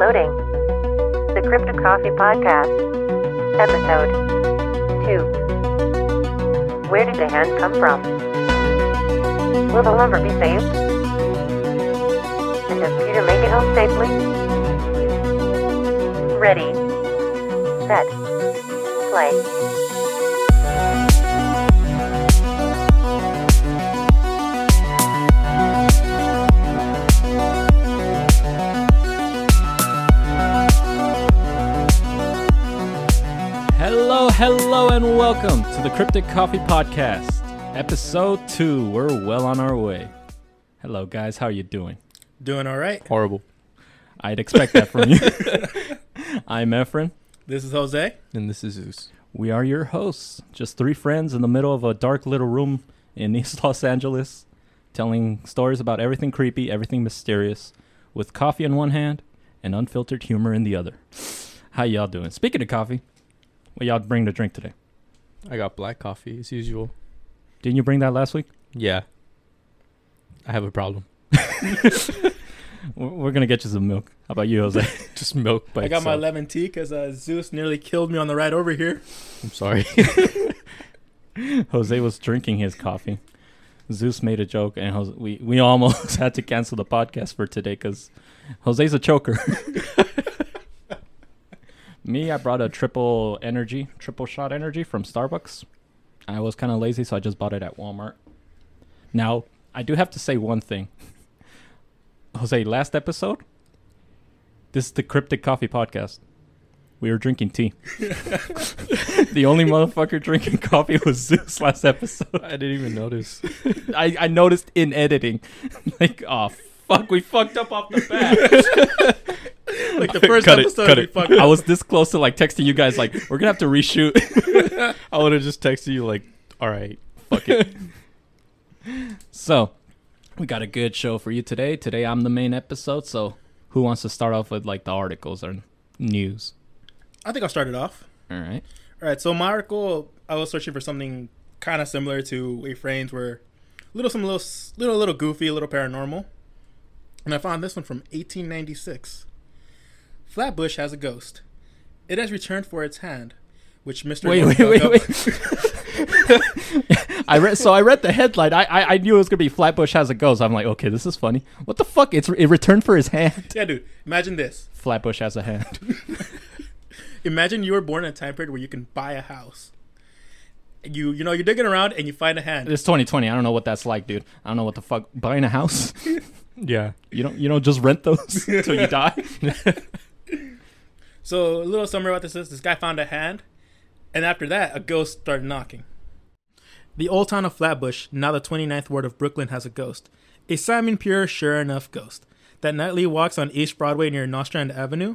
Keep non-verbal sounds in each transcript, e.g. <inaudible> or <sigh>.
Loading. The Cryptic Coffee Podcast. Episode 2. Where did the hand come from? Will the lumber be saved? And does Peter make it home safely? Ready. Set. Play. And welcome to the Cryptic Coffee Podcast, episode two. We're well on our way. Hello, guys. How are you doing? Doing all right. Horrible. I'd expect that from you. <laughs> I'm Efren. This is Jose. And this is Zeus. We are your hosts, just three friends in the middle of a dark little room in <laughs> East Los Angeles, telling stories about everything creepy, everything mysterious, with coffee in one hand and unfiltered humor in the other. How y'all doing? Speaking of coffee, what y'all bring to drink today? I got black coffee as usual. Didn't you bring that last week? Yeah. I have a problem. <laughs> We're we're gonna get you some milk. How about you, Jose? <laughs> Just milk by I got my lemon tea because uh, Zeus nearly killed me on the ride over here. I'm sorry. <laughs> Jose was drinking his coffee. Zeus made a joke, and Jose, we we almost had to cancel the podcast for today because Jose's a choker. Me, I brought a triple energy, triple shot energy from Starbucks. I was kind of lazy, so I just bought it at Walmart. Now, I do have to say one thing. <laughs> Jose, last episode, this is the Cryptic Coffee Podcast. We were drinking tea. <laughs> the only motherfucker drinking <laughs> coffee was Zeus last episode. I didn't even notice. I, I noticed in editing, like, oh fuck, we fucked up off the bat. <laughs> Like the <laughs> first Cut it, episode, cut it. I was this close to like texting you guys, like, we're gonna have to reshoot. <laughs> I would have just texted you like, all right, fuck it. So, we got a good show for you today. Today I'm the main episode. So, who wants to start off with like the articles or news? I think I'll start it off. All right. All right. So my article, I was searching for something kind of similar to Wayframes, where a little, some little, little, little goofy, a little paranormal, and I found this one from 1896. Flatbush has a ghost. It has returned for its hand, which Mister. Wait, wait, wait, wait. <laughs> I read. So I read the headline. I, I I knew it was gonna be Flatbush has a ghost. I'm like, okay, this is funny. What the fuck? It's it returned for his hand. Yeah, dude. Imagine this. Flatbush has a hand. <laughs> Imagine you were born in a time period where you can buy a house. You you know you're digging around and you find a hand. It's 2020. I don't know what that's like, dude. I don't know what the fuck buying a house. <laughs> Yeah. You don't you don't just rent those until you die. So a little summary about this is this guy found a hand, and after that a ghost started knocking. The old town of Flatbush, now the 29th ward of Brooklyn, has a ghost. A Simon Pure sure enough ghost that nightly walks on East Broadway near Nostrand Avenue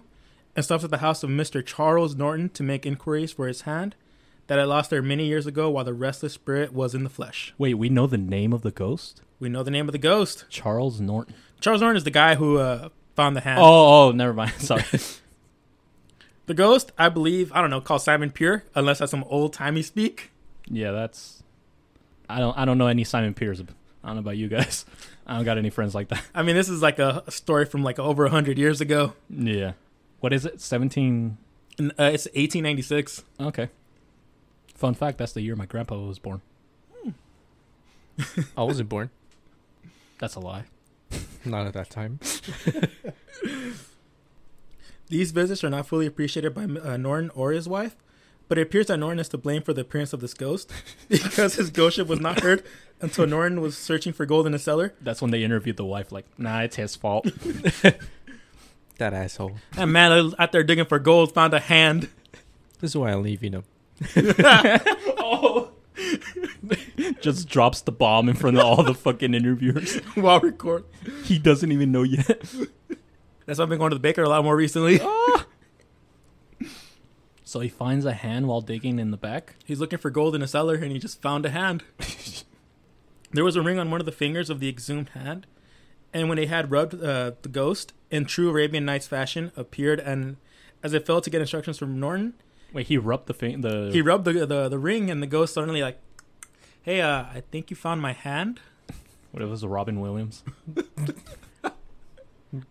and stops at the house of Mr. Charles Norton to make inquiries for his hand that had lost there many years ago while the restless spirit was in the flesh. Wait, we know the name of the ghost? We know the name of the ghost. Charles Norton. Charles Norton is the guy who uh, found the hand. Oh, oh, never mind. <laughs> Sorry. <laughs> The ghost, I believe, I don't know, called Simon Pure, unless that's some old timey speak. yeah, that's. I don't. I don't know any Simon Pierce. I don't know about you guys. <laughs> I don't got any friends like that. I mean, this is like a, a story from like over 100 years ago. Yeah. What is it? 17. Uh, it's 1896. Okay. Fun fact: That's the year my grandpa was born. <laughs> I wasn't born. That's a lie. Not at that time. <laughs> These visits are not fully appreciated by uh, Norton or his wife, but it appears that Norton is to blame for the appearance of this ghost <laughs> because his ghostship was not heard until Norton was searching for gold in the cellar. That's when they interviewed the wife. Like, nah, it's his fault. <laughs> That asshole. And man out there digging for gold found a hand. This is why I'm leaving him. oh. Just drops the bomb in front of all the fucking interviewers. <laughs> while record. He doesn't even know yet. That's why I've been going to the baker a lot more recently. <laughs> <laughs> So he finds a hand while digging in the back. He's looking for gold in a cellar and he just found a hand. <laughs> there was a ring on one of the fingers of the exhumed hand, and when they had rubbed uh, the ghost in true Arabian Nights fashion, appeared and as it failed to get instructions from Norton, Wait, he rubbed the. The he rubbed the, the the ring and the ghost suddenly like, "Hey, uh, I think you found my hand." what if it was Robin Williams?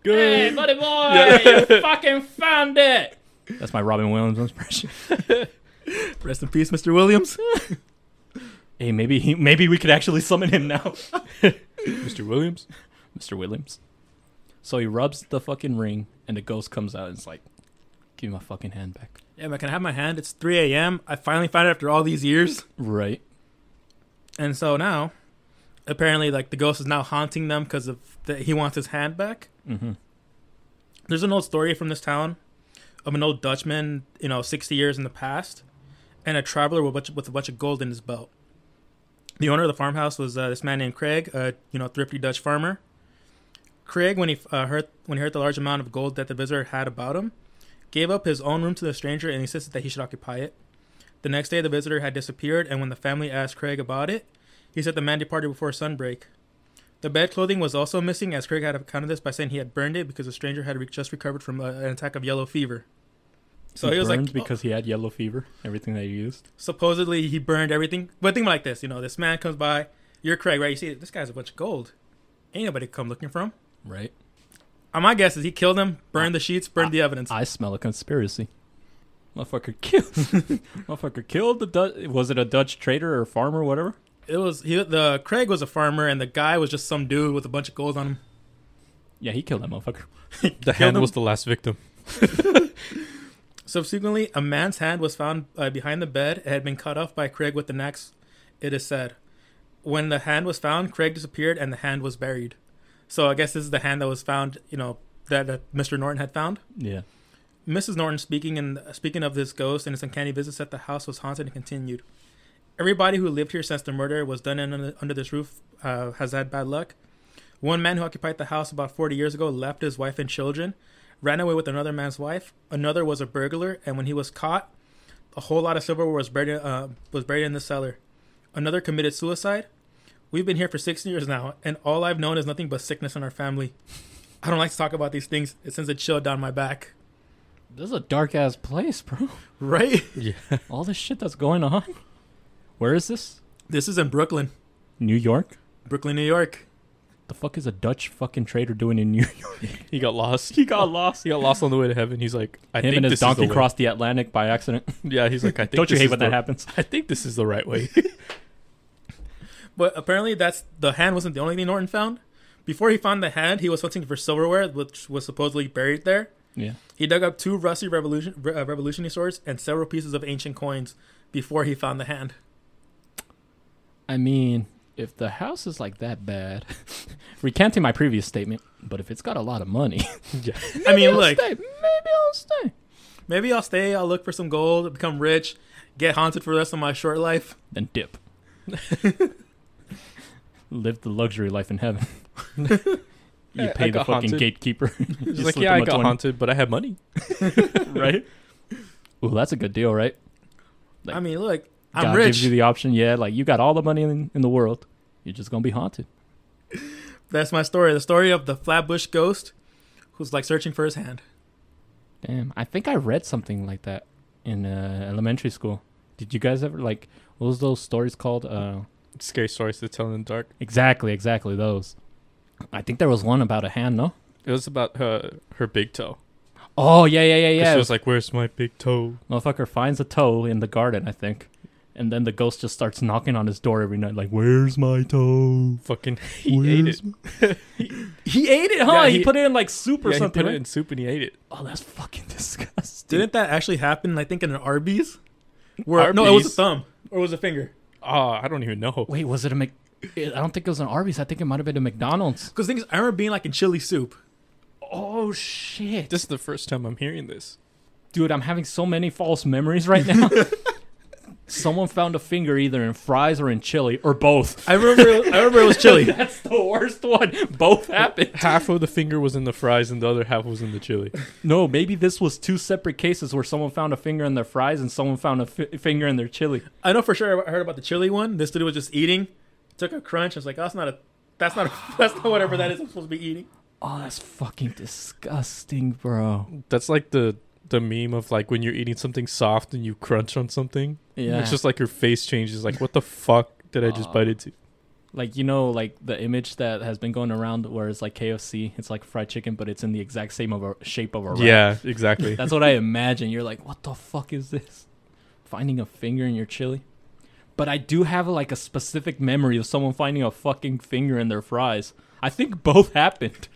Hey, buddy boy, <laughs> you fucking found it. That's my Robin Williams impression. <laughs> Rest in peace, Mr. Williams. <laughs> Hey, maybe he, maybe we could actually summon him now, Mr. Williams. Mr. Williams. So he rubs the fucking ring, and the ghost comes out and it's like, "Give me my fucking hand back." Yeah, man, can I have my hand? It's 3 a.m. I finally found it after all these years. Right. And so now, apparently, like the ghost is now haunting them because of the, he wants his hand back. Mm-hmm. There's an old story from this town of an old Dutchman, you know, 60 years in the past, and a traveler with a bunch, with a bunch of gold in his belt. The owner of the farmhouse was uh, this man named Craig, a you know thrifty Dutch farmer. Craig, when he uh, heard when he heard the large amount of gold that the visitor had about him, gave up his own room to the stranger and insisted that he should occupy it. The next day, the visitor had disappeared, and when the family asked Craig about it, he said the man departed before sunbreak. The bed clothing was also missing, as Craig had accounted this by saying he had burned it because the stranger had re- just recovered from uh, an attack of yellow fever. So he, was like, burned because he had yellow fever. Everything that he used. supposedly he burned everything. But think like this, you know, this man comes by, you're Craig, right? You see, this guy's a bunch of gold. Ain't nobody come looking for him. Right. Uh, my guess is he killed him, burned the sheets, burned the evidence. I smell a conspiracy. Motherfucker killed. <laughs> Motherfucker killed the Dutch. Was it a Dutch trader or farmer, or whatever? It was he. The Craig was a farmer, and the guy was just some dude with a bunch of gold on him. Yeah, he killed that motherfucker. <laughs> The hand him? was the last victim. <laughs> Subsequently, a man's hand was found uh, behind the bed. It had been cut off by Craig with an axe. It is said. When the hand was found, Craig disappeared, and the hand was buried. So I guess this is the hand that was found. You know that, that Mr. Norton had found. Yeah. Mrs. Norton speaking and speaking of this ghost and its uncanny visits at the house was haunted and continued. Everybody who lived here since the murder was done in under, under this roof uh, has had bad luck. One man who occupied the house about 40 years ago left his wife and children, ran away with another man's wife. Another was a burglar, and when he was caught, a whole lot of silverware was buried uh, was buried in the cellar. Another committed suicide. We've been here for six years now, and all I've known is nothing but sickness in our family. I don't like to talk about these things. It sends a chill down my back. This is a dark ass place, bro. Right? <laughs> Yeah. All this shit that's going on. Where is this? This is in Brooklyn, New York? Brooklyn, New York. The fuck is a Dutch fucking trader doing in New York? <laughs> He got lost. he got lost. He got lost on the way to heaven. He's like, I Him think and his this is the donkey way. crossed the Atlantic by accident. <laughs> Yeah, he's like, I <laughs> think. Don't you this hate is when that the- happens? I think this is the right way. But apparently, that's the hand wasn't the only thing Norton found. Before he found the hand, he was hunting for silverware, which was supposedly buried there. Yeah. He dug up two rusty revolution uh, revolutionary swords and several pieces of ancient coins before he found the hand. I mean, if the house is like that bad, <laughs> recanting my previous statement, but if it's got a lot of money, <laughs> yeah. I mean, I'll look, stay. maybe I'll stay. maybe I'll stay. I'll look for some gold, become rich, get haunted for the rest of my short life. Then dip. <laughs> Live the luxury life in heaven. you pay I the fucking haunted. gatekeeper. He's like, slip yeah, him I a got 20, haunted, but I have money. right? Ooh, that's a good deal, right? Like, I mean, look, I'm God rich. gives you the option. Yeah, like you got all the money in, in the world. You're just gonna be haunted. That's my story. The story of the Flatbush ghost who's like searching for his hand. Damn, I think I read something like that in uh, elementary school. Did you guys ever like what was those stories called? Uh, Scary stories to tell in the dark. exactly, exactly those. I think there was one about a hand, no? It was about her her big toe. Oh yeah, yeah, yeah, yeah. She was like, "Where's my big toe?" Motherfucker finds a toe in the garden, I think, and then the ghost just starts knocking on his door every night, like, "Where's my toe? Fucking, <laughs> he ate it. <laughs> Where's He ate it, huh? Yeah, he, he- put it in like soup or Yeah, he something. put it in soup and he ate it. Oh, that's fucking <laughs> disgusting. Didn't that actually happen? I think in an Arby's. Where no, it was a thumb or it was a finger. Oh, I don't even know. Wait, was it a Mc? I don't think it was an Arby's. I think it might have been a McDonald's. Because things I remember being like in chili soup. Oh shit, This is the first time I'm hearing this. dude! I'm having so many false memories right now. Someone found a finger either in fries or in chili or both. I remember. I remember it was chili. <laughs> That's the worst one. Both happened. Half of the finger was in the fries and the other half was in the chili. No, maybe this was two separate cases where someone found a finger in their fries and someone found a fi- finger in their chili. I know for sure. I heard about the chili one. This dude was just eating, took a crunch. I was like, oh, that's not a. That's not. A, <laughs> that's not whatever that is. I'm supposed to be eating. Oh, that's fucking disgusting, bro. That's like the the meme of like when you're eating something soft and you crunch on something. Yeah. It's just like your face changes. Like, what the fuck did I just uh, bite into? Like you know, like the image that has been going around where it's like KFC, it's like fried chicken, but it's in the exact same of a shape of a wrap. Yeah, exactly. <laughs> That's what I imagine. You're like, what the fuck is this? Finding a finger in your chili? But I do have like a specific memory of someone finding a fucking finger in their fries. I think both <laughs> happened.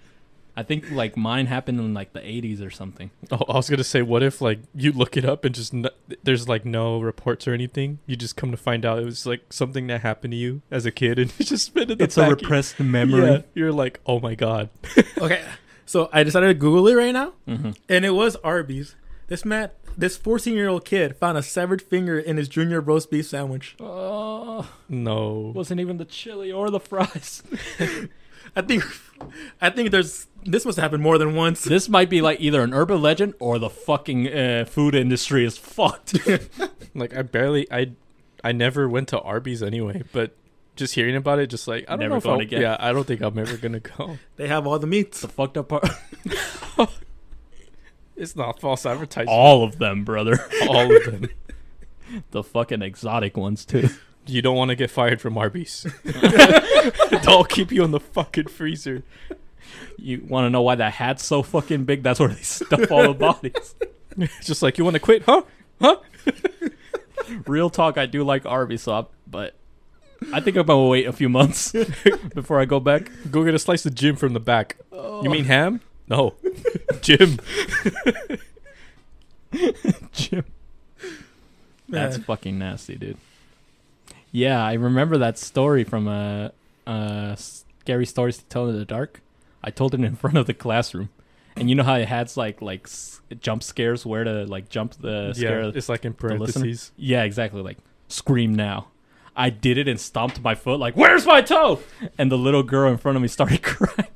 I think like mine happened in like the 80s or something. Oh, I was gonna say, what if like you look it up and just n- there's like no reports or anything? You just come to find out it was like something that happened to you as a kid, and <laughs> it's just been in the It's a back of- repressed <laughs> memory. Yeah, you're like, oh my god. <laughs> Okay, so I decided to Google it right now, hmm and it was Arby's. This man, this 14 year old kid, found a severed finger in his junior roast beef sandwich. Oh, No. wasn't even the chili or the fries. I think, I think there's this must have happened more than once. this might be like either an urban legend or the fucking uh, food industry is fucked. <laughs> Like I barely, I, I never went to Arby's anyway, but just hearing about it, just like I don't Never know if going I'll, again. Yeah, I don't think I'm ever gonna go. <laughs> They have all the meats. the fucked up part. <laughs> It's not false advertising. All of them, brother. All of them. The fucking exotic ones too. You don't want to get fired from Arby's. <laughs> <laughs> They'll keep you in the fucking freezer. You want to know why that hat's so fucking big? That's where they stuff all the <laughs> bodies. Just like you want to quit, huh? Huh? Real talk, I do like Arby's, so I, but I think I'm gonna wait a few months before I go back. Go get a slice of Jim from the back. Oh. You mean ham? No, Jim. Jim? That's fucking nasty, dude. Yeah, I remember that story from uh, uh, scary stories to tell in the dark. I told it in <laughs> front of the classroom, and you know how it has like like s- jump scares where to like jump the scare. yeah, it's like in the listener? parentheses. Yeah, exactly. Like scream now. I did it and stomped my foot like, "Where's my toe?" And the little girl in front of me started <laughs> crying.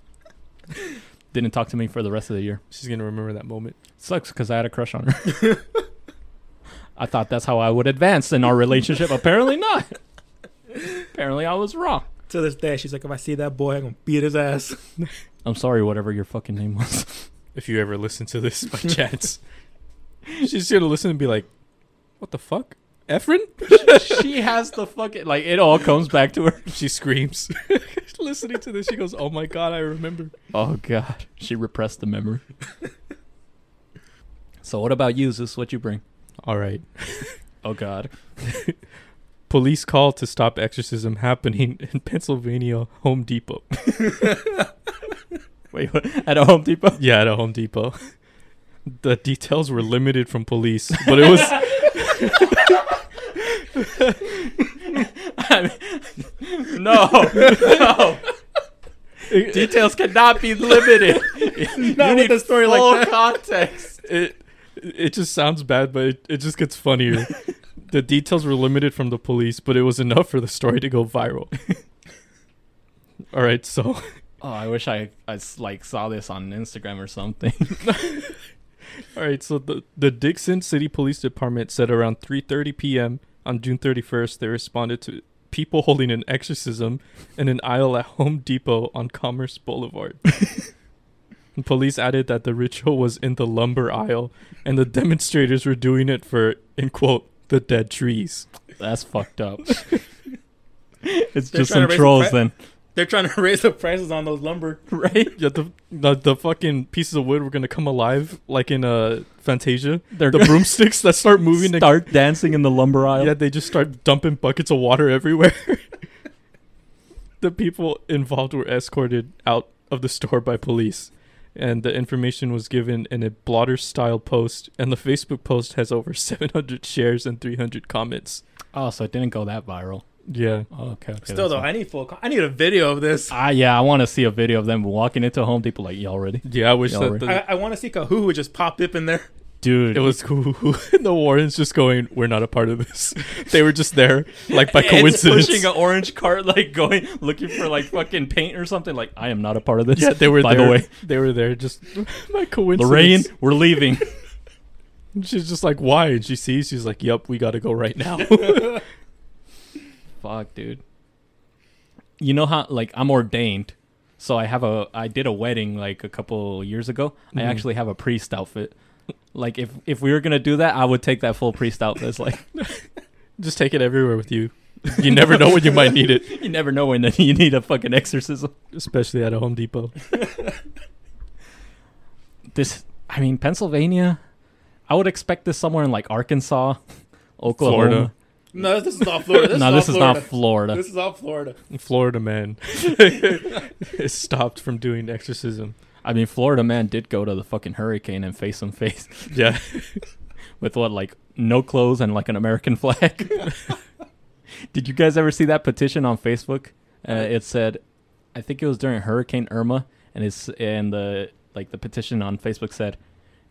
Didn't talk to me for the rest of the year. She's gonna remember that moment. Sucks because I had a crush on her. <laughs> I thought that's how I would advance in our relationship. Apparently not. Apparently I was wrong. To this day, she's like, if I see that boy, I'm gonna beat his ass. <laughs> I'm sorry, whatever your fucking name was. If you ever listen to this by <laughs> chance, she's gonna listen and be like, "What the fuck, Efren?" she has the fucking like it all comes back to her. She screams, <laughs> listening to this. She goes, "Oh my god, I remember." Oh god, she repressed the memory. so what about you? Is this what you bring? All right. Oh god. Police call to stop exorcism happening in <laughs> Pennsylvania Home Depot. <laughs> Wait, what? at a Home Depot? Yeah, at a Home Depot. The details were limited from police, but it was <laughs> no, no. Details cannot be limited. you Not with need a story like full that. context. it it just sounds bad, but it, it just gets funnier. The details were limited from the police, but it was enough for the story to go viral. <laughs> All right, so Oh, I wish I, I like saw this on Instagram or something. <laughs> <laughs> all right, so the the Dickson City Police Department said around 3:30 p.m. on June 31st they responded to people holding an exorcism in an aisle at Home Depot on Commerce Boulevard. Police added that the ritual was in the lumber aisle and the demonstrators were doing it for in quote the dead trees. That's fucked up. <laughs> it's They're just some raise the trolls pri- then, They're trying to <laughs> raise the prices on those lumber. right? Yeah, the, the the fucking pieces of wood were gonna come alive, like in uh, Fantasia. They're The gonna broomsticks that start <laughs> moving. and- start dancing in the lumber aisle. yeah, they just start dumping buckets of water everywhere. the people involved were escorted out of the store by police, and the information was given in a blotter-style post. And the Facebook post has over <laughs> 700 shares and 300 comments. Oh, so it didn't go that viral. Yeah, Oh, okay. okay Still though, fine. I need full. Con- I need a video of this. Ah, yeah, I want to see a video of them walking into Home Depot like, y'all ready? yeah. I wish Yeah, that right. the, I, I want to see Kahu would just pop up in there. Dude, it was cool. <laughs> the Warrens just going, "We're not a part of this." <laughs> they were just there, like by <laughs> coincidence. pushing an orange cart, like going looking for like fucking paint or something. Like, I am not a part of this. Yeah, they were By there. the way, they were there just by coincidence. Lorraine, we're leaving. She's just like, why? And she sees, she's like, yep, we got to go right now. Fuck, dude. You know how like I'm ordained, so I have a I did a wedding like a couple years ago. I Mhm. actually have a priest outfit. Like if if we were gonna do that, I would take that full priest outfit. Like <laughs> just take it everywhere with you. You never know when you might need it, <laughs> You never know when you need a fucking exorcism. especially at a Home Depot. <laughs> This, I mean, Pennsylvania. I would expect this somewhere in like Arkansas, Oklahoma. Florida. No, this is not Florida. This no, is this all is Florida. not Florida. This is all Florida. Florida man is stopped from doing exorcism. I mean, Florida man did go to the fucking hurricane and face some face <laughs> Yeah, <laughs> with what, like no clothes and like an American flag. <laughs> did you guys ever see that petition on Facebook? Uh, it said, I think it was during Hurricane Irma, and it's and the like the petition on Facebook said,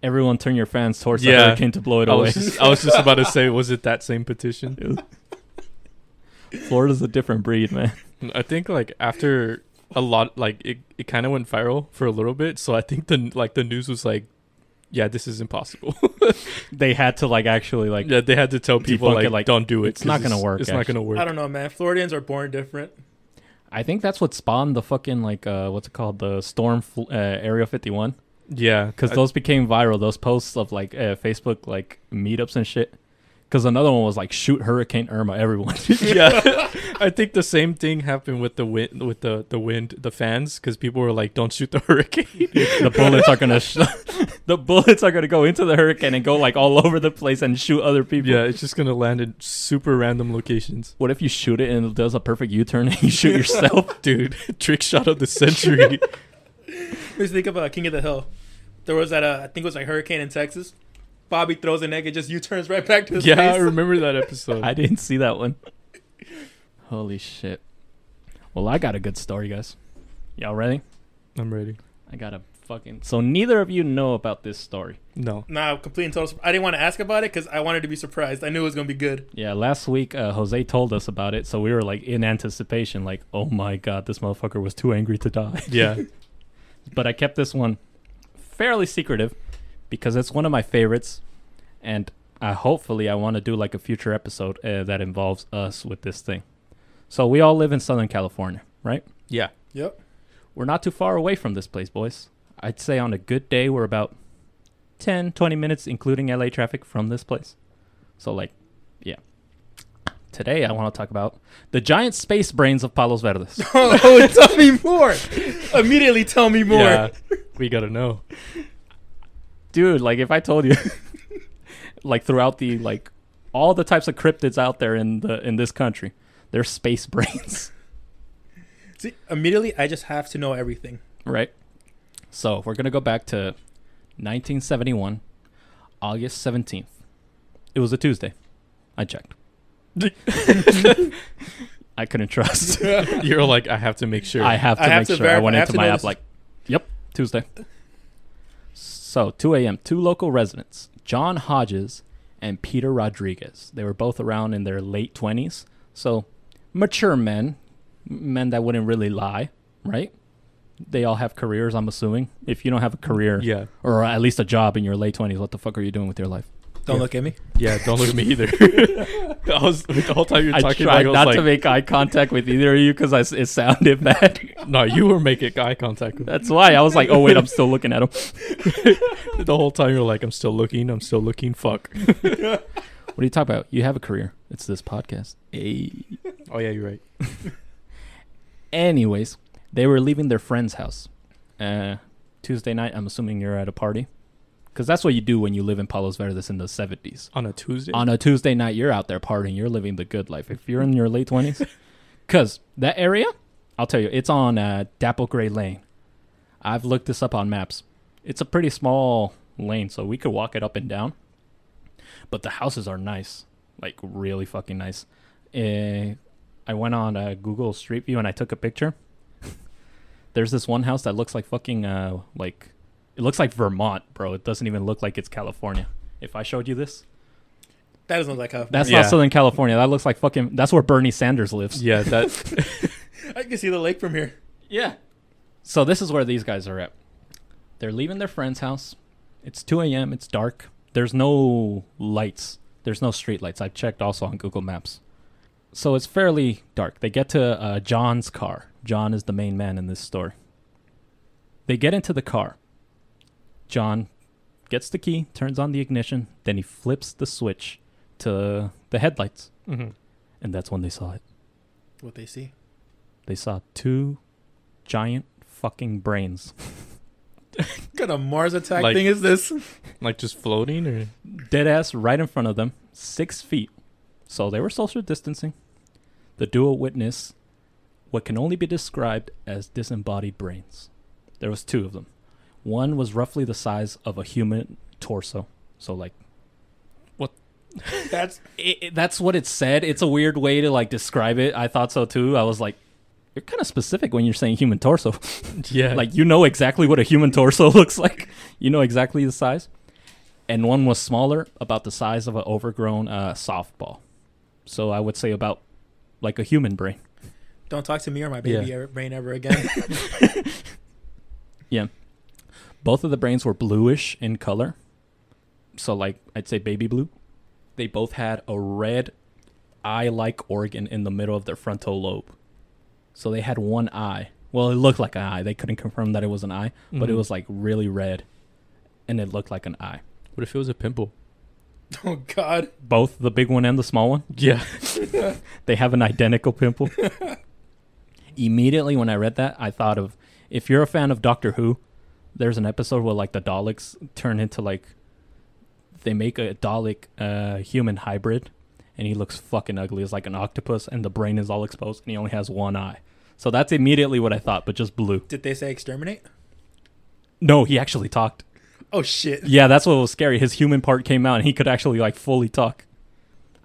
"Everyone turn your fans towards the hurricane to blow it I away." was, just, I was just about to say, was it that same petition? Florida's a different breed, man. I think like after a lot, like it, it kind of went viral for a little bit. So I think the like the news was like, yeah, this is impossible. <laughs> They had to like actually like yeah, they had to tell people like, it, like, don't do it. it's not gonna work, It's not gonna work. I don't know, man. Floridians are born different. I think that's what spawned the fucking like uh what's it called the storm fl- uh, Area 51 Yeah, because those became viral those posts of like uh, Facebook like meetups and shit. Because another one was like shoot Hurricane Irma everyone. <laughs> yeah, <laughs> I think the same thing happened with the wind, with the the wind, the fans, because people were like, "Don't shoot the <laughs> hurricane." the bullets are gonna sh- <laughs> the bullets are gonna go into the hurricane and go like all over the place and shoot other people. yeah, it's just gonna land in super random locations, What if you shoot it and it does a perfect U-turn and you shoot yourself? <laughs> dude. Trick shot of the century. Let's think of uh, King of the Hill. There was that, uh, I think it was like hurricane in Texas. Bobby throws an egg, it just U turns right back to his yeah, I remember that episode. I didn't see that one. Holy shit. Well, I got a good story, guys. Y'all ready? I'm ready. I got a fucking. So neither of you know about this story. No. Nah, complete and total. sur- I didn't want to ask about it because I wanted to be surprised. I knew it was gonna be good. Yeah, last week uh, Jose told us about it, so we were like in anticipation, like, oh my god, this motherfucker was too angry to die. <laughs> Yeah. <laughs> but I kept this one fairly secretive because it's one of my favorites, and uh, hopefully I want to do like a future episode uh, that involves us with this thing. So we all live in Southern California, right? Yeah. Yep. We're not too far away from this place, boys. I'd say on a good day, we're about 10, 20 minutes, including LA traffic, from this place. So, like, yeah. Today, I want to talk about the giant space brains of Palos Verdes. <laughs> oh, tell me more. Immediately tell me more. Yeah. We gotta know. Dude, like, if I told you, <laughs> like, throughout the, like, all the types of cryptids out there in the in this country, they're space <laughs> brains, See, immediately I just have to know everything. right? So, we're going to go back to 1971, August 17th. It was a Tuesday. I checked. <laughs> I couldn't trust. <laughs> You're like, I have to make sure. I have to I have make to sure. I verify- went I have into to my app this- like, yep, Tuesday. So 2 a.m. Two local residents, John Hodges and Peter Rodriguez. They were both around in their late 20s. So mature men, men that wouldn't really lie, right? They all have careers, I'm assuming. If you don't have a career yeah. or at least a job in your late 20s, what the fuck are you doing with your life? Don't Yeah. look at me. Yeah. Don't look at me either. <laughs> I was the whole time you're I talking. tried like, I was not like, to make eye contact with either of you because it sounded <laughs> bad. No, you were making eye contact. with That's why I was like, oh wait, I'm still looking at him. <laughs> The whole time you're like, I'm still looking. I'm still looking. Fuck. What are you talking about? You have a career. It's this podcast. Hey. Oh yeah, you're right. <laughs> Anyways, they were leaving their friend's house. Uh, Tuesday night. I'm assuming you're at a party, because that's what you do when you live in Palos Verdes in the 70s. On a Tuesday. On a Tuesday night, you're out there partying. You're living the good life. If you're in your late 20s, because <laughs> that area, I'll tell you, it's on uh, Dapplegray Lane. I've looked this up on maps. It's a pretty small lane, so we could walk it up and down. But the houses are nice, like really fucking nice. Uh, I went on uh, Google Street View and I took a picture. <laughs> There's this one house that looks like fucking uh like it looks like Vermont, bro. It doesn't even look like it's California. If I showed you this, That doesn't look like California. that's Yeah. not Southern California. That looks like fucking. That's where Bernie Sanders lives. yeah, that. <laughs> <laughs> I can see the lake from here. Yeah. So this is where these guys are at. They're leaving their friend's house. It's 2 a.m. It's dark. There's no lights. There's no streetlights. I've checked also on Google Maps. So it's fairly dark. They get to uh, John's car. John is the main man in this story. They get into the car. John gets the key, turns on the ignition, then he flips the switch to the headlights. Mhm. And that's when they saw it. What they see. They saw two giant fucking brains <laughs> <laughs> kind of Mars attack Like- thing is this? <laughs> Like just floating or dead ass right in front of them, six feet. So they were social distancing. The duo witnessed what can only be described as disembodied brains. There was two of them. One was roughly the size of a human torso. So like what <laughs> That's it, it- that's what it said. It's a weird way to like describe it. I thought so too. I was like, you're kind of specific when you're saying human torso. <laughs> yeah, like you know exactly what a human torso <laughs> looks like. You know exactly the size. And one was smaller, about the size of an overgrown uh, softball. So I would say about like a human brain. don't talk to me or my baby Yeah. ever, brain ever again. <laughs> Yeah. Both of the brains were bluish in color. So like I'd say baby blue. They both had a red eye-like organ in the middle of their frontal lobe. So they had one eye. Well, it looked like an eye. They couldn't confirm that it was an eye, but it Mhm. was like really red and it looked like an eye. What if it was a pimple? <laughs> oh God. Both the big one and the small one. Yeah. <laughs> They have an identical pimple. <laughs> Immediately when I read that, I thought of if you're a fan of Doctor Who, there's an episode where like the Daleks turn into like they make a Dalek uh, human hybrid, and he looks fucking ugly. It's like an octopus, and the brain is all exposed, and he only has one eye. So that's immediately what I thought, but just blue. Did they say exterminate? No, he actually talked. Oh shit. Yeah, that's what was scary. His human part came out, and he could actually like fully talk.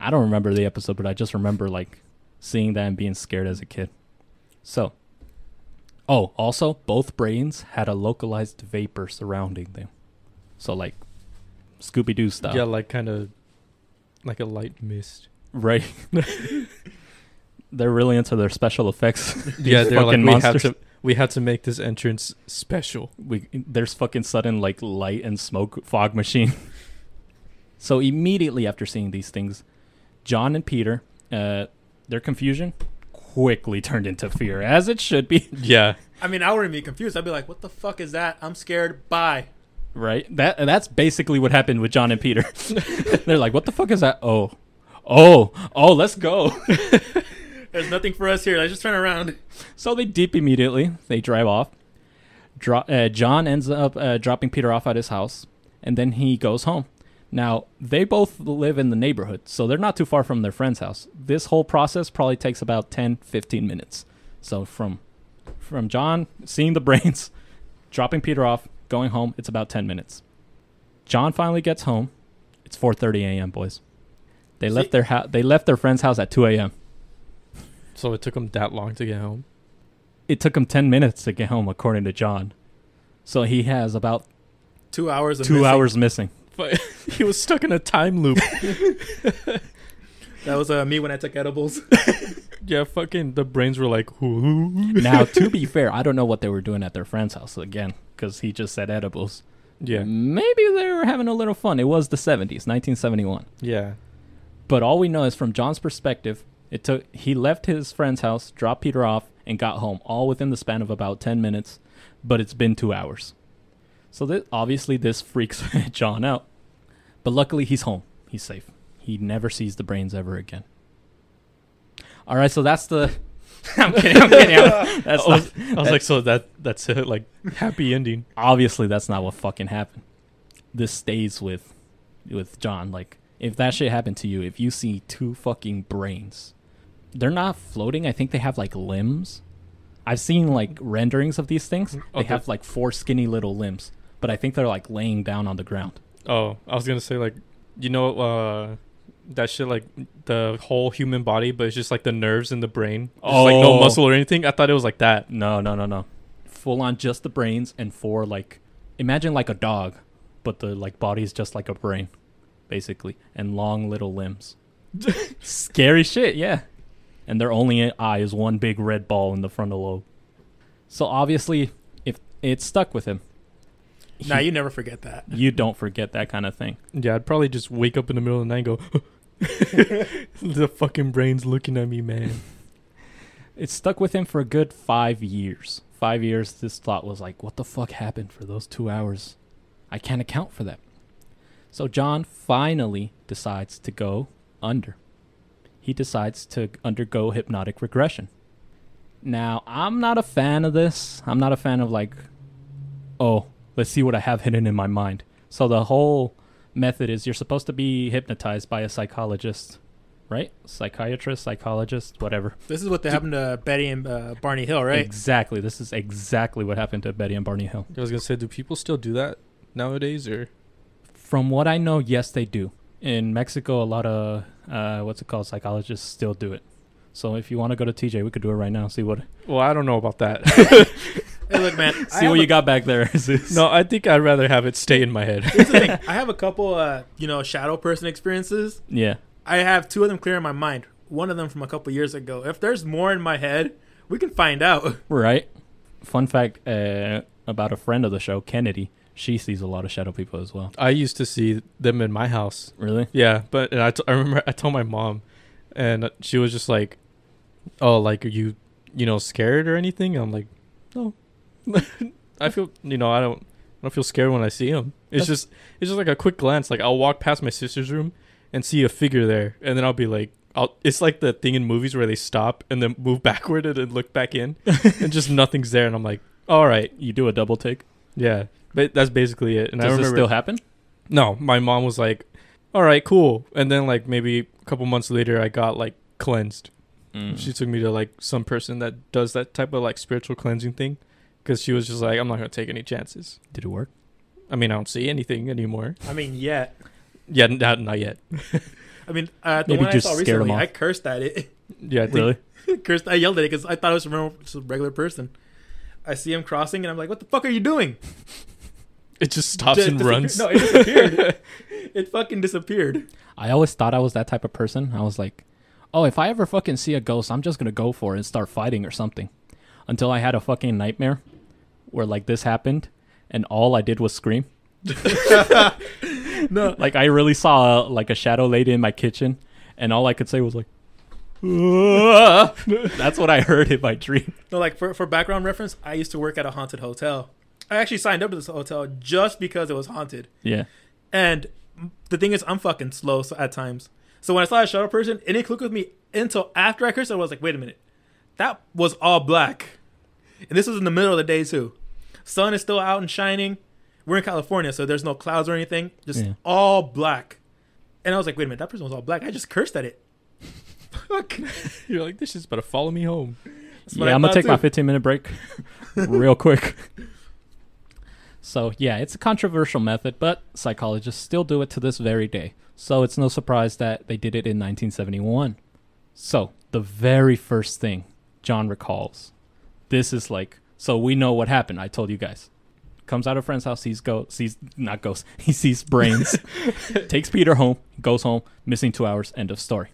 I don't remember the episode, but I just remember like seeing that and being scared as a kid. So, oh, also both brains had a localized vapor surrounding them, so like Scooby Doo style, Yeah, like kind of like a light mist. right? They're really into their special effects. <laughs> yeah, they're like fucking we had monsters. to we had to make this entrance special. we there's fucking sudden like light and smoke fog machine. <laughs> so immediately after seeing these things, John and Peter, uh, their confusion quickly turned into fear, as it should be. Yeah. I mean, I wouldn't be confused. I'd be like, "What the fuck is that? I'm scared." Bye. Right? That that's basically what happened with John and Peter. <laughs> They're like, "What the fuck is that?" Oh, oh, oh, let's go. <laughs> There's nothing for us here. Let's just turn around. So they deep immediately. They drive off. Dro- uh, John ends up uh, dropping Peter off at his house, and then he goes home. Now, they both live in the neighborhood, so they're not too far from their friend's house. This whole process probably takes about 10, 15 minutes. So from from John seeing the brains, <laughs> dropping Peter off, going home, it's about 10 minutes. John finally gets home. It's 4:30 a.m., boys. They See- left their house. They left their friend's house at 2 a.m. So it took him that long to get home. it took him 10 minutes to get home according to john so he has about Two hours. Of two missing. hours missing But <laughs> he was stuck in a time loop. <laughs> That was uh, me when I took edibles. <laughs> yeah, fucking the brains were like, "Ooh." <laughs> now to be fair i don't know what they were doing at their friend's house again because he just said edibles. Yeah, maybe they were having a little fun. It was the 70s 1971 yeah, but all we know is from john's perspective it took he left his friend's house dropped peter off and got home all within the span of about 10 minutes but it's been two hours. So that obviously this freaks <laughs> john out. But luckily he's home. He's safe. He never sees the brains ever again all right so that's the <laughs> i'm kidding i'm kidding. I'm- <laughs> that's I was, not, I was like, so that that's it, like happy ending. obviously that's not what fucking happened. This stays with with john. Like if that shit happened to you if you see two fucking brains they're not floating. I think they have like limbs. I've seen like renderings of these things. They the- have like four skinny little limbs but i think they're like laying down on the ground. Oh, I was gonna say like, you know, uh, that shit like the whole human body, but it's just like the nerves and the brain. It's just, like no Oh. muscle or anything. I thought it was like that. no no no no full on just the brains and four like imagine like a dog but the like body is just like a brain basically and long little limbs <laughs> scary shit yeah and their only eye is one big red ball in the frontal lobe so obviously if it stuck with him nah, he- you never forget that. you don't forget that kind of thing Yeah, I'd probably just wake up in the middle of the night and go, <gasps> <laughs> the fucking brain's looking at me, man. it stuck with him for a good five years five years this thought was like what the fuck happened for those two hours i can't account for that so john finally decides to go under he decides to undergo hypnotic regression. Now, I'm not a fan of this. I'm not a fan of like, oh, let's see what I have hidden in my mind. So the whole method is you're supposed to be hypnotized by a psychologist, right? Psychiatrist, psychologist, whatever. This is what they happened to Betty and uh, Barney Hill, right? Exactly. This is exactly what happened to Betty and Barney Hill. I was gonna say, do people still do that nowadays, or From what I know, yes, they do. In Mexico, a lot of uh, what's it called? Psychologists still do it. So if you want to go to TJ, we could do it right now. See what well, I don't know about that. <laughs> <laughs> Hey, look, man. <laughs> See what a- you got back there. <laughs> No, I think I'd rather have it stay in my head. Here's the thing. <laughs> I have a couple, uh, you know, shadow person experiences. Yeah. I have two of them clear in my mind. One of them from a couple years ago. If there's more in my head, we can find out. Right. Fun fact uh, about a friend of the show, Kennedy. She sees a lot of shadow people as well. I used to see them in my house. Really? Yeah, but and I, t- I remember I told my mom, and she was just like, "Oh, like are you, you know, scared or anything?" I'm like, "No." <laughs> I feel, you know, I don't, I don't feel scared when I see him. It's That's- just, it's just like a quick glance. Like I'll walk past my sister's room and see a figure there, and then I'll be like, I'll. It's like the thing in movies where they stop and then move <laughs> backward and then look back in, <laughs> and just nothing's there, and I'm like, "All right, You do a double take. yeah." But that's basically it. And I Does remember this still happen? no, my mom was like, "All right, cool." And then like maybe a couple months later, I got like cleansed. Mm. She took me to like some person that does that type of like spiritual cleansing thing, because she was just like, "I'm not gonna take any chances." Did it work? I mean, I don't see anything anymore. I mean, yeah. Yeah, not not yet. <laughs> I mean, uh, the Maybe one I just saw scared 'em recently, off. I cursed at it. <laughs> Yeah, <laughs> I Really? cursed. I yelled at it because I thought it was a normal- just a regular person. I see him crossing, and I'm like, "What the fuck are you doing?" it just stops Just and disappear- runs. No, it disappeared. it fucking disappeared. I always thought I was that type of person. I was like, oh, if I ever fucking see a ghost, I'm just gonna go for it and start fighting or something. Until I had a fucking nightmare where like this happened, and all I did was scream. <laughs> No, Like I really saw uh, like a shadow lady in my kitchen, and all I could say was like, <laughs> "That's what I heard in my dream." no. Like for for background reference, I used to work at a haunted hotel. I actually signed up to this hotel just because it was haunted. Yeah. And the thing is, I'm fucking slow so, at times. So when I saw a shadow person, it didn't click with me until after I cursed. I was like, wait a minute, that was all black, and this was in the middle of the day too. Sun is still out and shining. We're in California, so there's no clouds or anything. Just Yeah. all black. And I was like, wait a minute, that person was all black. I just cursed at it. Fuck. <laughs> You're like, this is about to follow me home. Yeah, I I'm gonna take my 15 minute break <laughs> real quick. So yeah, it's a controversial method, but psychologists still do it to this very day. So it's no surprise that they did it in 1971. So the very first thing John recalls, this is like, so we know what happened. I told you guys. Comes out of friend's house, sees go sees not ghosts, <laughs> he sees brains, <laughs> takes Peter home, goes home, missing two hours, end of story.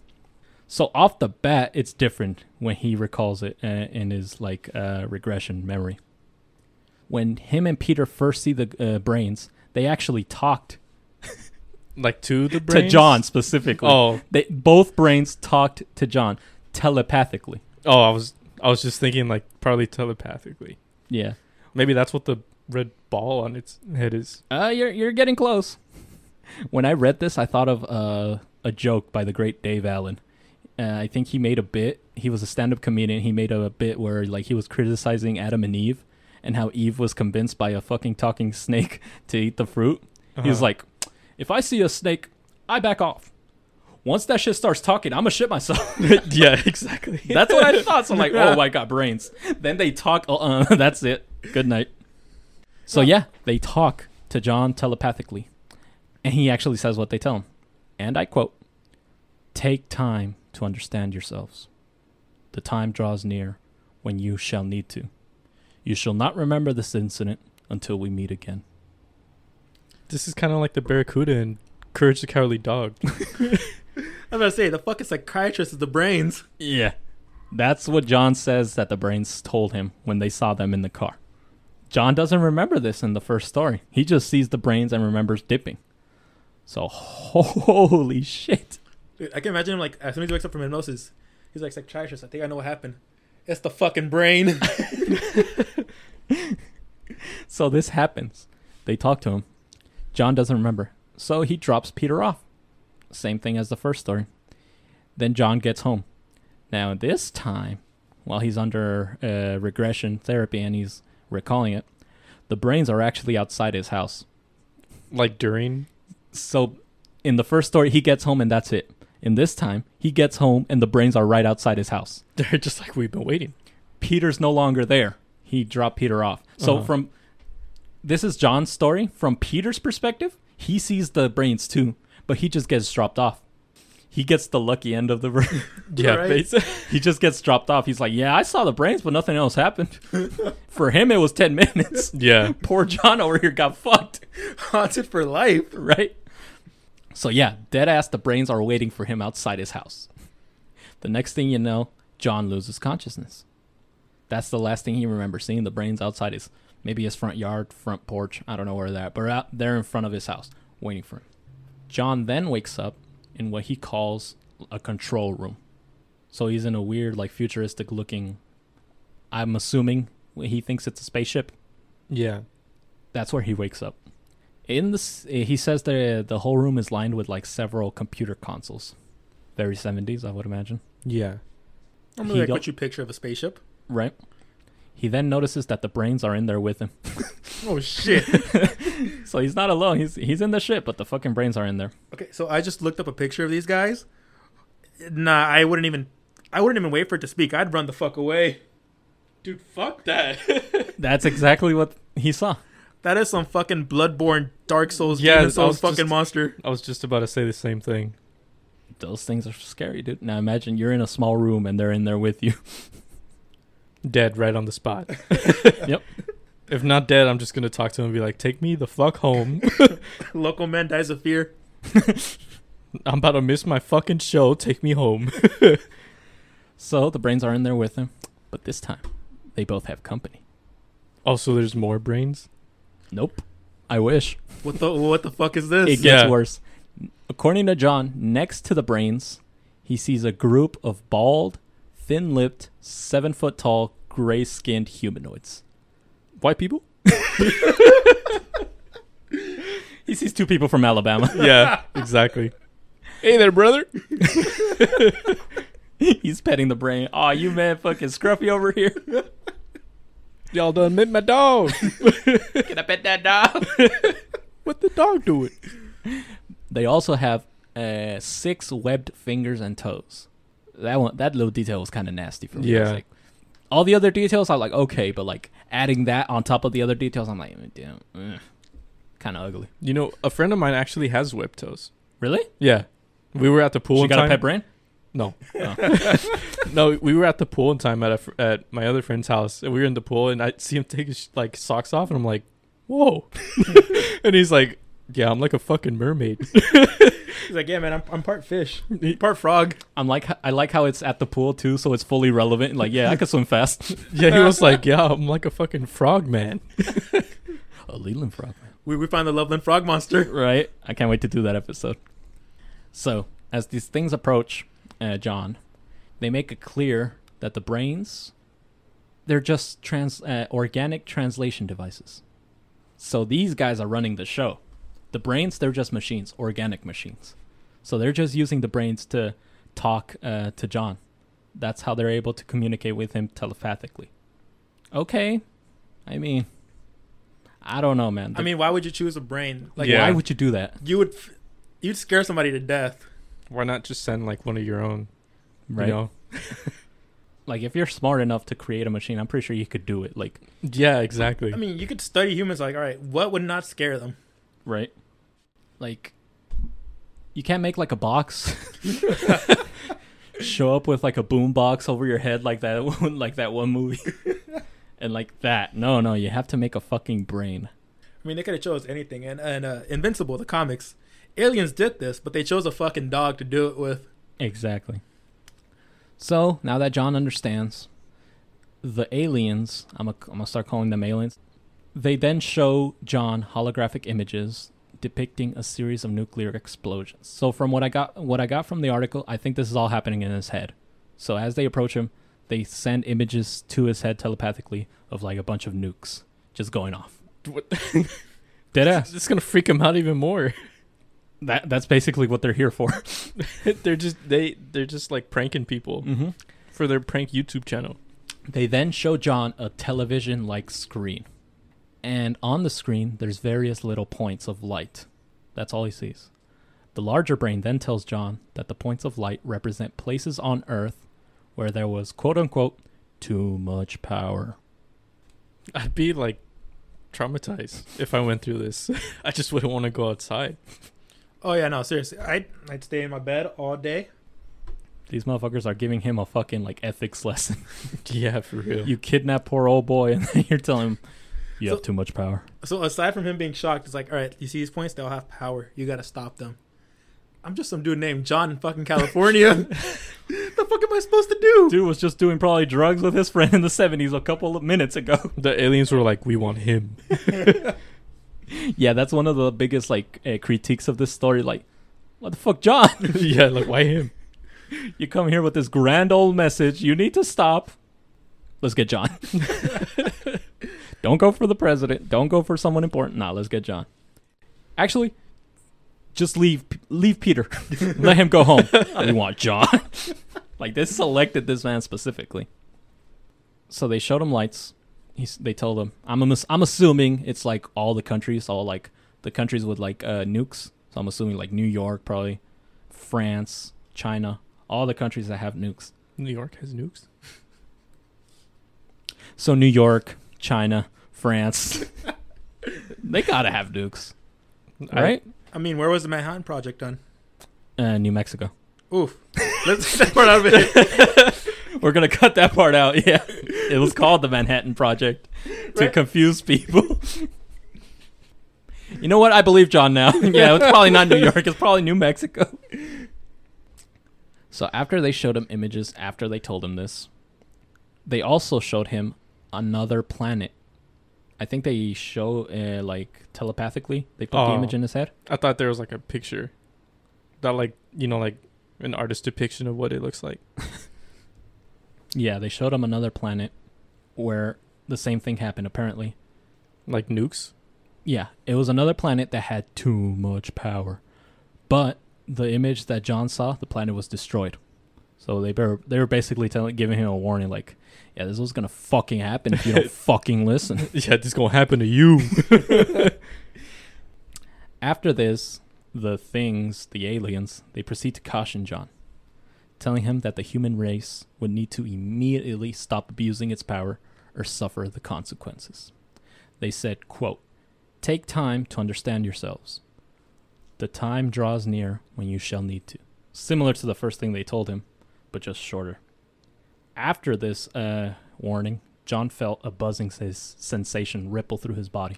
So off the bat, it's different when he recalls it uh, in his like uh, regression memory. When him and Peter first see the uh, brains, they actually talked Like to the <laughs> to? John specifically. Oh, They both brains talked to John telepathically. oh, I was, I was just thinking like probably telepathically. Yeah. Maybe that's what the red ball on its head is. Uh, you're you're getting close. <laughs> When I read this, I thought of uh, a joke by the great Dave Allen. Uh, I think he made a bit. He was a stand-up comedian. He made a bit where like he was criticizing Adam and Eve and how Eve was convinced by a fucking talking snake <laughs> to eat the fruit. He was Uh-huh. like, "If I see a snake, I back off. Once that shit starts talking, I'm gonna shit myself." <laughs> yeah, exactly. <laughs> That's what I thought. So I'm like, oh, I got brains. Then they talk. Uh, <laughs> that's it. Good night. So yeah, they talk to John telepathically, and he actually says what they tell him, and I quote: "Take time to understand yourselves. The time draws near when you shall need to. You shall not remember this incident until we meet again." This is kind of like the Barracuda and Courage the Cowardly Dog. I was about to say the fucking psychiatrist is the brains. Yeah. That's what John says that the brains told him when they saw them in the car. John doesn't remember this in the first story. He just sees the brains and remembers dipping. So, <laughs> holy shit. Dude, I can imagine him like as soon as he wakes up from hypnosis, he's like psychiatrist. I think I know what happened. It's the fucking brain. <laughs> So, this happens. They talk to him. John doesn't remember. So, he drops Peter off. Same thing as the first story. Then John gets home. Now, this time, while he's under uh, regression therapy and he's recalling it, the brains are actually outside his house. Like during. So, in the first story, he gets home and that's it. In this time, he gets home and the brains are right outside his house. <laughs> They're just like we've been waiting. Peter's no longer there. He dropped Peter off. So, Uh-huh. from this is John's story. From Peter's perspective, he sees the brains too, but he just gets dropped off. He gets the lucky end of the room. <laughs> <laughs> Yeah, Right. basi- he just gets dropped off. He's like, "Yeah, I saw the brains, but nothing else happened." <laughs> For him, it was ten minutes. yeah. Poor John over here got fucked, Haunted for life. right? So yeah, dead ass. The brains are waiting for him outside his house. The next thing you know, John loses consciousness. That's the last thing he remembers seeing the brains outside his maybe his front yard, front porch. I don't know where they're at, but out there in front of his house, waiting for him. John then wakes up in what he calls a control room. So he's in a weird, like futuristic looking. I'm assuming he thinks it's a spaceship. Yeah. That's where he wakes up. In this, eh, he says the eh, the whole room is lined with like several computer consoles. Very 70s, I would imagine. Yeah. I'm He really like don't- what you picture of a spaceship. Right. He then notices that the brains are in there with him. <laughs> Oh shit. <laughs> So he's not alone. He's he's in the ship, but the fucking brains are in there. okay, so I just looked up a picture of these guys. Nah, I wouldn't even. I wouldn't even wait for it to speak. I'd run the fuck away. Dude, fuck that. <laughs> That's exactly what he saw. That is some fucking bloodborne Dark Souls, Yeah, Demon I Souls fucking just- monster. I was just about to say the same thing. Those things are scary, dude. Now imagine you're in a small room and they're in there with you. Dead right on the spot. <laughs> Yep. If not dead, I'm just gonna talk to him and be like, "Take me the fuck home. <laughs> Local man dies of fear. <laughs> I'm about to miss my fucking show. Take me home." So the brains are in there with him, but this time they both have company. Also, there's more brains. Nope. I wish. What the what the fuck is this? It gets Yeah. worse. According to John, next to the brains, he sees a group of bald, thin lipped, seven foot tall, gray skinned humanoids. White people? <laughs> <laughs> He sees two people from Alabama. <laughs> Yeah, exactly. Hey there, brother. He's petting the brain. Aw, you man fucking scruffy over here. Y'all done met my dog. Can I pet that dog? what the dog doing? They also have uh, six webbed fingers and toes. That one, that little detail was kind of nasty for me. Yeah. Like- all the other details, I'm like, okay, but like adding that on top of the other details, I'm like, damn, kind of ugly. You know, a friend of mine actually has whip toes. Really? Yeah, we were at the pool. She got a pet brain? No, Oh. <laughs> no, we were at the pool one time at a, fr- at my other friend's house, and we were in the pool, and I see him take his like socks off, and I'm like, "Whoa!" <laughs> and he's like, "Yeah, I'm like a fucking mermaid." <laughs> He's like, yeah, man, I'm, I'm part fish, <laughs> part frog. I'm like, I like how it's at the pool too, so it's fully relevant. Like, yeah, I could swim fast. <laughs> yeah, he was like, "Yeah, I'm like a fucking frog man." <laughs> a Leland frog, man. We we find the Loveland frog monster. Right? I can't wait to do that episode. So, as these things approach uh, John, they make it clear that the brains, they're just trans uh, organic translation devices. So these guys are running the show. The brains, they're just machines, organic machines. So they're just using the brains to talk uh, to John. That's how they're able to communicate with him telepathically. Okay, I mean, I don't know, man. I mean, why would you choose a brain? Like, Yeah. why would you do that? you would, you'd scare somebody to death. Why not just send like one of your own? Right. You know? <laughs> Like if you're smart enough to create a machine, I'm pretty sure you could do it. Like, Yeah, exactly. I mean, you could study humans. Like, all right, what would not scare them? right? Like you can't make like a box <laughs> show up with like a boom box over your head like that <laughs> one like that one movie. <laughs> and like that. No, no, you have to make a fucking brain. I mean, they could have chose anything. And and uh, Invincible, the comics, aliens did this, but they chose a fucking dog to do it with. Exactly. So, now that John understands, the aliens, I'm going I'm to start calling them aliens, they then show John holographic images depicting a series of nuclear explosions. So from what I got what I got from the article, I think this is all happening in his head. So as they approach him, they send images to his head telepathically of like a bunch of nukes just going off. What- <laughs> Dead ass. <laughs> It's gonna freak him out even more. That that's basically what they're here for. <laughs> they're just they they're just like pranking people mm-hmm. for their prank YouTube channel. They then show John a television like screen. And on the screen, there's various little points of light. That's all he sees. The larger brain then tells John that the points of light represent places on Earth where there was, quote unquote, too much power. I'd be like traumatized if I went through this. <laughs> I just wouldn't want to go outside. Oh yeah, no, seriously. I'd I'd stay in my bed all day. These motherfuckers are giving him a fucking like ethics <laughs> lesson. Yeah, for real. you kidnap poor old boy <laughs> and then you're telling him you So- have too much power. So aside from him being shocked, it's like, all right, you see these points? They'll have power. You got to stop them. I'm just some dude named John in fucking California. <laughs> <laughs> the fuck am I supposed to do? Dude was just doing probably drugs with his friend in the 70s a couple of minutes ago. <laughs> the aliens were like, "We want him." Yeah, that's one of the biggest like uh, critiques of this story. Like, what the fuck, John? yeah, like why him? you come here with this grand old message. You need to stop. Let's get John. Don't go for the president. Don't go for someone important. Nah, let's get John. Actually, just leave leave Peter. <laughs> Let him go home. we want John. <laughs> like this selected this man specifically. So they showed him lights. He's, they told him, I'm ass- I'm assuming it's like all the countries, all like the countries with like uh, nukes. So I'm assuming like New York, probably France, China, all the countries that have nukes. New York has nukes. So New York, China, France, <laughs> they gotta have nukes, right? I mean, where was the Manhattan Project done? Uh, New Mexico. Oof. <laughs> Let's get that part out of it. <laughs> We're gonna cut that part out. Yeah, it was called the Manhattan Project to Right. confuse people. you know what? I believe John now. yeah, it's probably not New York. It's probably New Mexico. So after they showed him images, after they told him this, they also showed him another planet. I think they show uh, like telepathically. They put the Oh. image in his head. I thought there was like a picture, that like you know like an artist depiction of what it looks like. <laughs> Yeah, they showed him another planet where the same thing happened. Apparently, Like nukes. Yeah, it was another planet that had too much power. But the image that John saw, the planet was destroyed. So they were they were basically telling giving him a warning like, yeah, this was going to fucking happen if you don't <laughs> fucking listen. <laughs> Yeah, this gonna happen to you. <laughs> After this, the things, the aliens, they proceed to caution John, telling him that the human race would need to immediately stop abusing its power or suffer the consequences. They said, quote, Take time to understand yourselves. The time draws near when you shall need to. Similar to the first thing they told him, but just shorter. After this uh, warning, John felt a buzzing ses- sensation ripple through his body.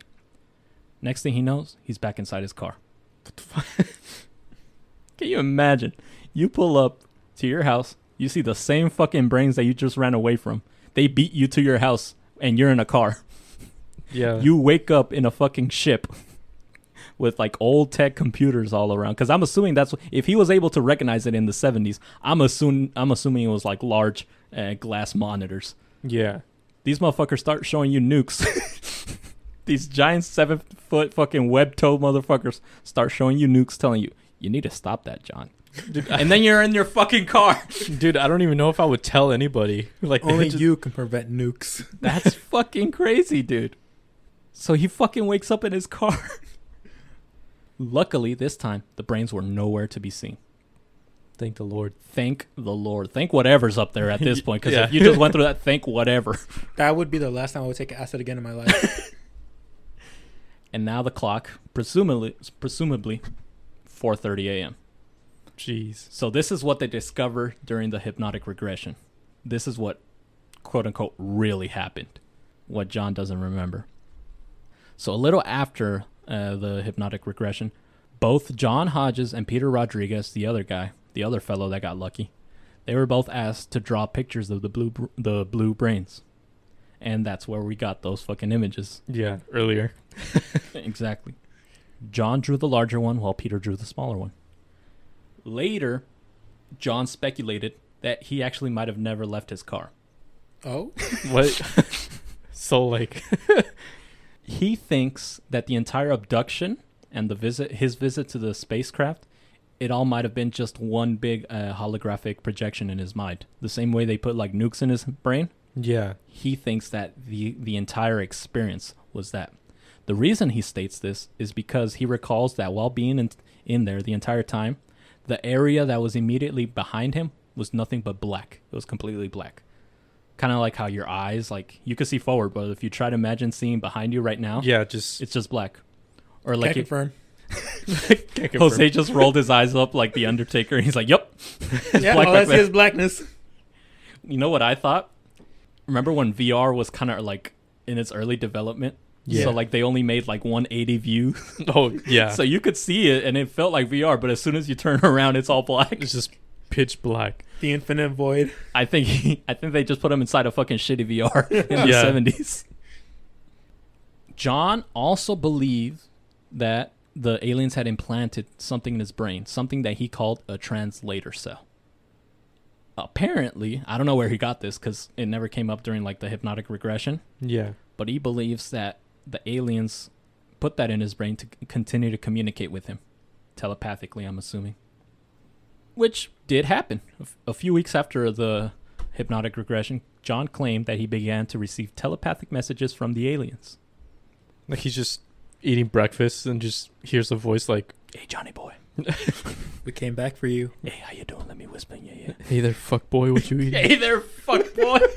Next thing he knows, he's back inside his car. <laughs> Can you imagine? You pull up to your house, you see the same fucking brains that you just ran away from. They beat you to your house, and you're in a car. Yeah. You wake up in a fucking ship with like old tech computers all around. Because I'm assuming that's if he was able to recognize it in the 70s. I'm assuming I'm assuming it was like large uh, glass monitors. Yeah. These motherfuckers start showing you nukes. <laughs> These giant seven foot fucking web toe motherfuckers start showing you nukes, telling you you need to stop that, John. and then you're in your fucking car. <laughs> Dude, I don't even know if I would tell anybody. <laughs> Like Only just- you can prevent nukes. That's fucking crazy, dude. So he fucking wakes up in his car. Luckily, this time the brains were nowhere to be seen. Thank the Lord. Thank the Lord. Thank whatever's up there at this <laughs> point. Because Yeah. if you just went through <laughs> that, thank whatever. That would be the last time I would take acid again in my life. <laughs> And now the clock, presumably, presumably, 4:30 a.m. Jeez. So this is what they discover during the hypnotic regression. This is what quote unquote really happened. What John doesn't remember. So a little after uh, the hypnotic regression, both John Hodges and Peter Rodriguez, the other guy, the other fellow that got lucky, they were both asked to draw pictures of the blue br- the blue brains. And that's where we got those fucking images. Yeah, earlier. <laughs> exactly. John drew the larger one while Peter drew the smaller one. Later, John speculated that he actually might have never left his car. oh, What? <laughs> so like <laughs> He thinks that the entire abduction and the visit, his visit to the spacecraft, it all might have been just one big uh, holographic projection in his mind. The same way they put like nukes in his brain, Yeah. he thinks that the the entire experience was that. The reason he states this is because he recalls that while being in, in there the entire time, the area that was immediately behind him was nothing but black. It was completely black. Kind of like how your eyes, like you could see forward, but if you try to imagine seeing behind you right now, Yeah, just it's just black. Or Can't like <laughs> if confirm. Jose just rolled his eyes up like the Undertaker, and he's like, "Yep." <laughs> Yeah, black all back I see then. is blackness. You know what I thought? Remember when VR was kind of like in its early development? Yeah. So like they only made like 180 view. oh yeah. <laughs> so you could see it and it felt like VR, but as soon as you turn around it's all black. it's just pitch black. The infinite void. I think I think they just put him inside a fucking shitty VR <laughs> in Yeah. the 70s. John also believed that the aliens had implanted something in his brain, something that he called a translator cell. Apparently, I don't know where he got this cuz it never came up during like the hypnotic regression, Yeah. but he believes that the aliens put that in his brain to c- continue to communicate with him telepathically, I'm assuming. Which did happen. A few weeks after the hypnotic regression, John claimed that he began to receive telepathic messages from the aliens. Like he's just eating breakfast and just hears a voice like, Hey, Johnny boy. <laughs> We came back for you. Hey, how you doing? Let me whisper in your ear. "Hey there, fuck boy, what you eating?" <laughs> hey there, fuck boy. <laughs>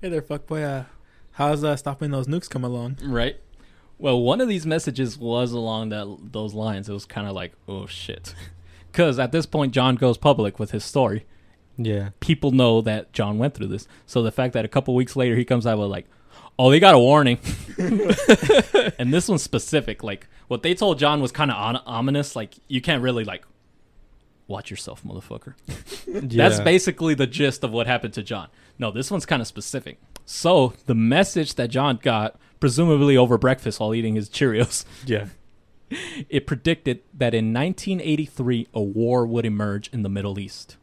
Hey there, fuckboy. Uh, how's uh, stopping those nukes come along? right. Well, one of these messages was along that those lines. It was kind of like, oh shit, because at this point John goes public with his story. yeah. people know that John went through this. So the fact that a couple weeks later he comes out with like, "Oh, they got a warning," <laughs> <laughs> and this one's specific. Like what they told John was kind of on- ominous. Like you can't really like watch yourself, motherfucker. <laughs> That's basically the gist of what happened to John. No, this one's kind of specific. So the message that John got, presumably over breakfast while eating his Cheerios, Yeah. It predicted that in 1983 a war would emerge in the Middle East.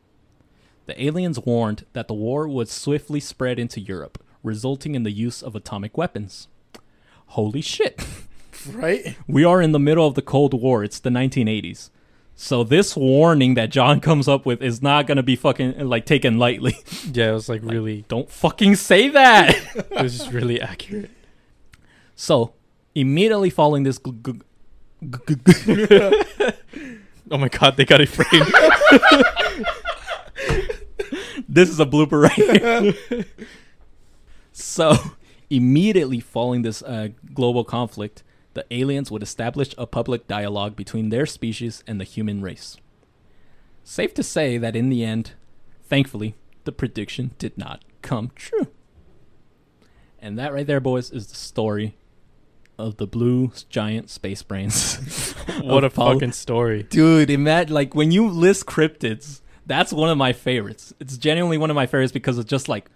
The aliens warned that the war would swiftly spread into Europe, resulting in the use of atomic weapons. Holy shit. <laughs> Right? We are in the middle of the Cold War. It's the 1980s. So this warning that John comes up with is not going to be fucking like taken lightly. <laughs> Yeah, it was like really Don't fucking say that. <laughs> it was just really accurate. so, immediately following this gl- gl- g- g- g- Oh my god, they got it framed. this is a blooper right here. <laughs> so, immediately following this uh, global conflict, the aliens would establish a public dialogue between their species and the human race. Safe to say that in the end, thankfully, the prediction did not come true. And that right there, boys, is the story of the blue giant space brains. <laughs> what a Apollo- fucking story. Dude, imagine like when you list cryptids, that's one of my favorites. It's genuinely one of my favorites because it's just like,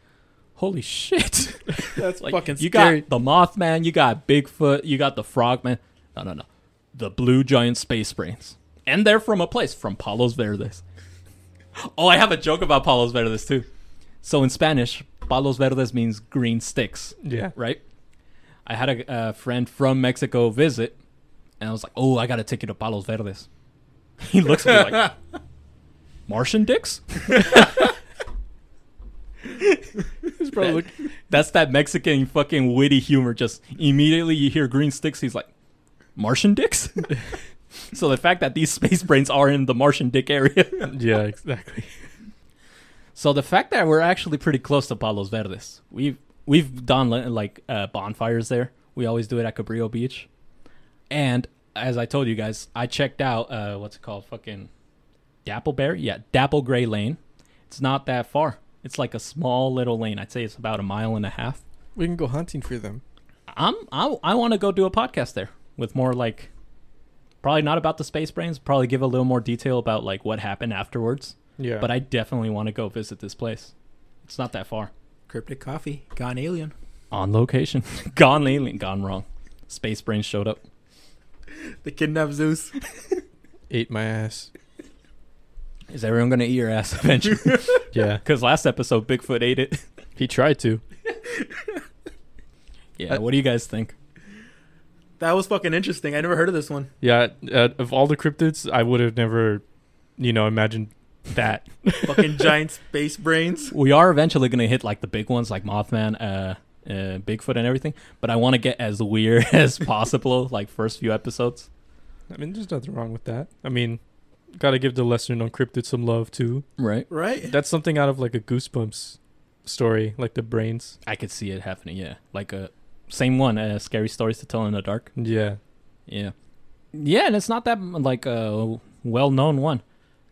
holy shit! <laughs> That's like fucking you scary. got the Mothman, you got Bigfoot, you got the Frogman. No, no, no, the blue giant space brains, and they're from a place from Palos Verdes. Oh, I have a joke about Palos Verdes too. So in Spanish, Palos Verdes means green sticks Yeah. right? I had a, a friend from Mexico visit, and I was like, "Oh, I got a ticket to Palos Verdes." <laughs> He looks at me like, <laughs> "Martian dicks?" <laughs> It's probably look- That's that Mexican fucking witty humor. Just immediately you hear green sticks, he's like, "Martian dicks." so the fact that these space brains are in the Martian dick area. yeah, exactly. So the fact that we're actually pretty close to Palos Verdes, we've we've done like uh, bonfires there. We always do it at Cabrillo Beach, and as I told you guys, I checked out uh, what's it called, fucking Dappleberry, yeah, Dapplegray Lane. It's not that far. It's like a small little lane. I'd say it's about a mile and a half. We can go hunting for them. I'm I, I want to go do a podcast there with more like probably not about the space brains. Probably give a little more detail about like what happened afterwards. Yeah. But I definitely want to go visit this place. It's not that far. Cryptic coffee. Gone alien. On location. <laughs> gone alien. Gone wrong. Space brains showed up. <laughs> The kidnapped Zeus. <laughs> ate my ass. Is everyone gonna eat your ass eventually? Yeah. Because last episode Bigfoot ate it. He tried to. Yeah. Uh, what do you guys think? That was fucking interesting. I never heard of this one. Yeah, uh, of all the cryptids, I would have never, you know, imagined that. Fucking <laughs> giant space brains. We are eventually gonna hit like the big ones, like Mothman, uh, uh Bigfoot, and everything. But I want to get as weird <laughs> as possible, like first few episodes. I mean, there's nothing wrong with that. I mean, gotta give the lesser known cryptid some love too. Right. Right? That's something out of like a Goosebumps story, like the brains. I could see it happening. Yeah, like a same one. Uh, scary stories to tell in the dark. Yeah. Yeah, yeah, and it's not that like a well-known one.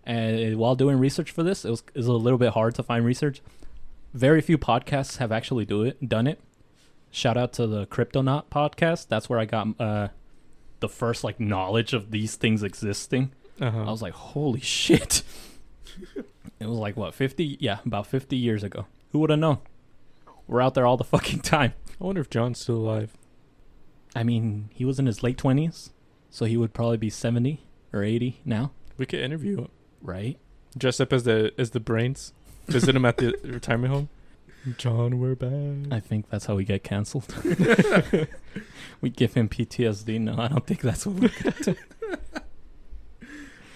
And while doing research for this, it was, it was a little bit hard to find research. Very few podcasts have actually do it, done it. Shout out to the Cryptonaut podcast. That's where I got uh, the first like knowledge of these things existing. Uh-huh. I was like, holy shit! <laughs> it was like what fifty? Yeah, about fifty years ago. Who would have known? We're out there all the <laughs> fucking time. I wonder if John's still alive. I mean, he was in his late twenties, so he would probably be seventy or eighty now, We could interview him. Right? Dress up as the as the brains. Visit him at the <laughs> retirement home. John, we're back. I think that's how we get canceled. <laughs> <laughs> we give him PTSD. No, I don't think that's what we're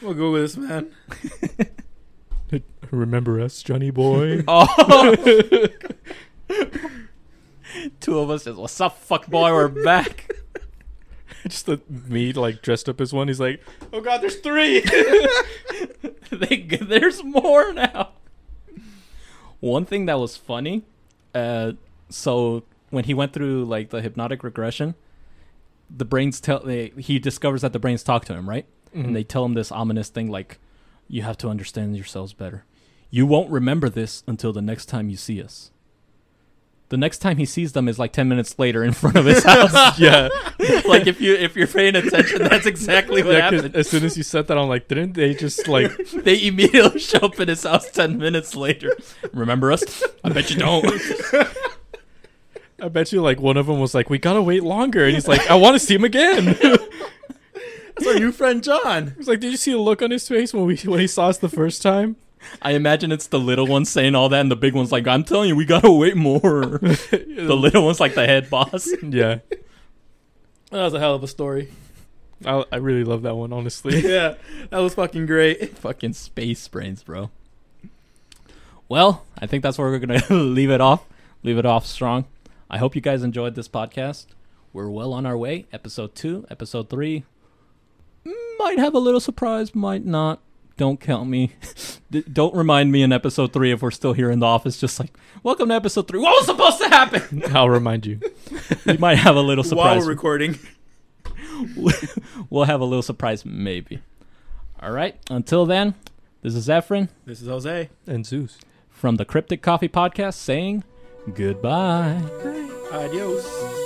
We'll go with this, man. Remember us, Johnny boy? Oh, two of us just what's up, fuck boy? We're back. <laughs> Just the me like dressed up as one. He's like, oh god, there's three. <laughs> they, there's more now. One thing that was funny, uh, so when he went through like the hypnotic regression, the brains tell they, he discovers that the brains talk to him, right? Mm-hmm. and they tell him this ominous thing like you have to understand yourselves better you won't remember this until the next time you see us the next time he sees them is like 10 minutes later in front of his house <laughs> yeah. <laughs> like if you if you're paying attention that's exactly what yeah 'cause happened as soon as you said that, I'm like, didn't they just like? <laughs> they immediately show up at his house 10 minutes later remember us i bet you don't I bet you like one of them was like, we gotta wait longer, and he's like, I want to see him again. That's our new friend John. He's like, did you see the look on his face when we when he saw us the first time? I imagine it's the little one saying all that and the big one's like i'm telling you we gotta wait more <laughs> the little one's like the head boss Yeah, <laughs> That was a hell of a story. I I really love that one, honestly. <laughs> yeah, that was fucking great. Fucking space brains, bro. Well, I think that's where we're gonna leave it off. Leave it off strong. I hope you guys enjoyed this podcast. We're well on our way. Episode two, episode three. Might have a little surprise, might not. Don't count me. <laughs> D- Don't remind me in episode three if we're still here in the office. Just like, welcome to episode three. What was supposed to happen? <laughs> I'll remind you. <laughs> we might have a little surprise While surprise. we're recording. we'll have a little surprise, maybe. All right. Until then, this is Efren. This is Jose. And Zeus. from the Cryptic Coffee Podcast saying goodbye. Adios.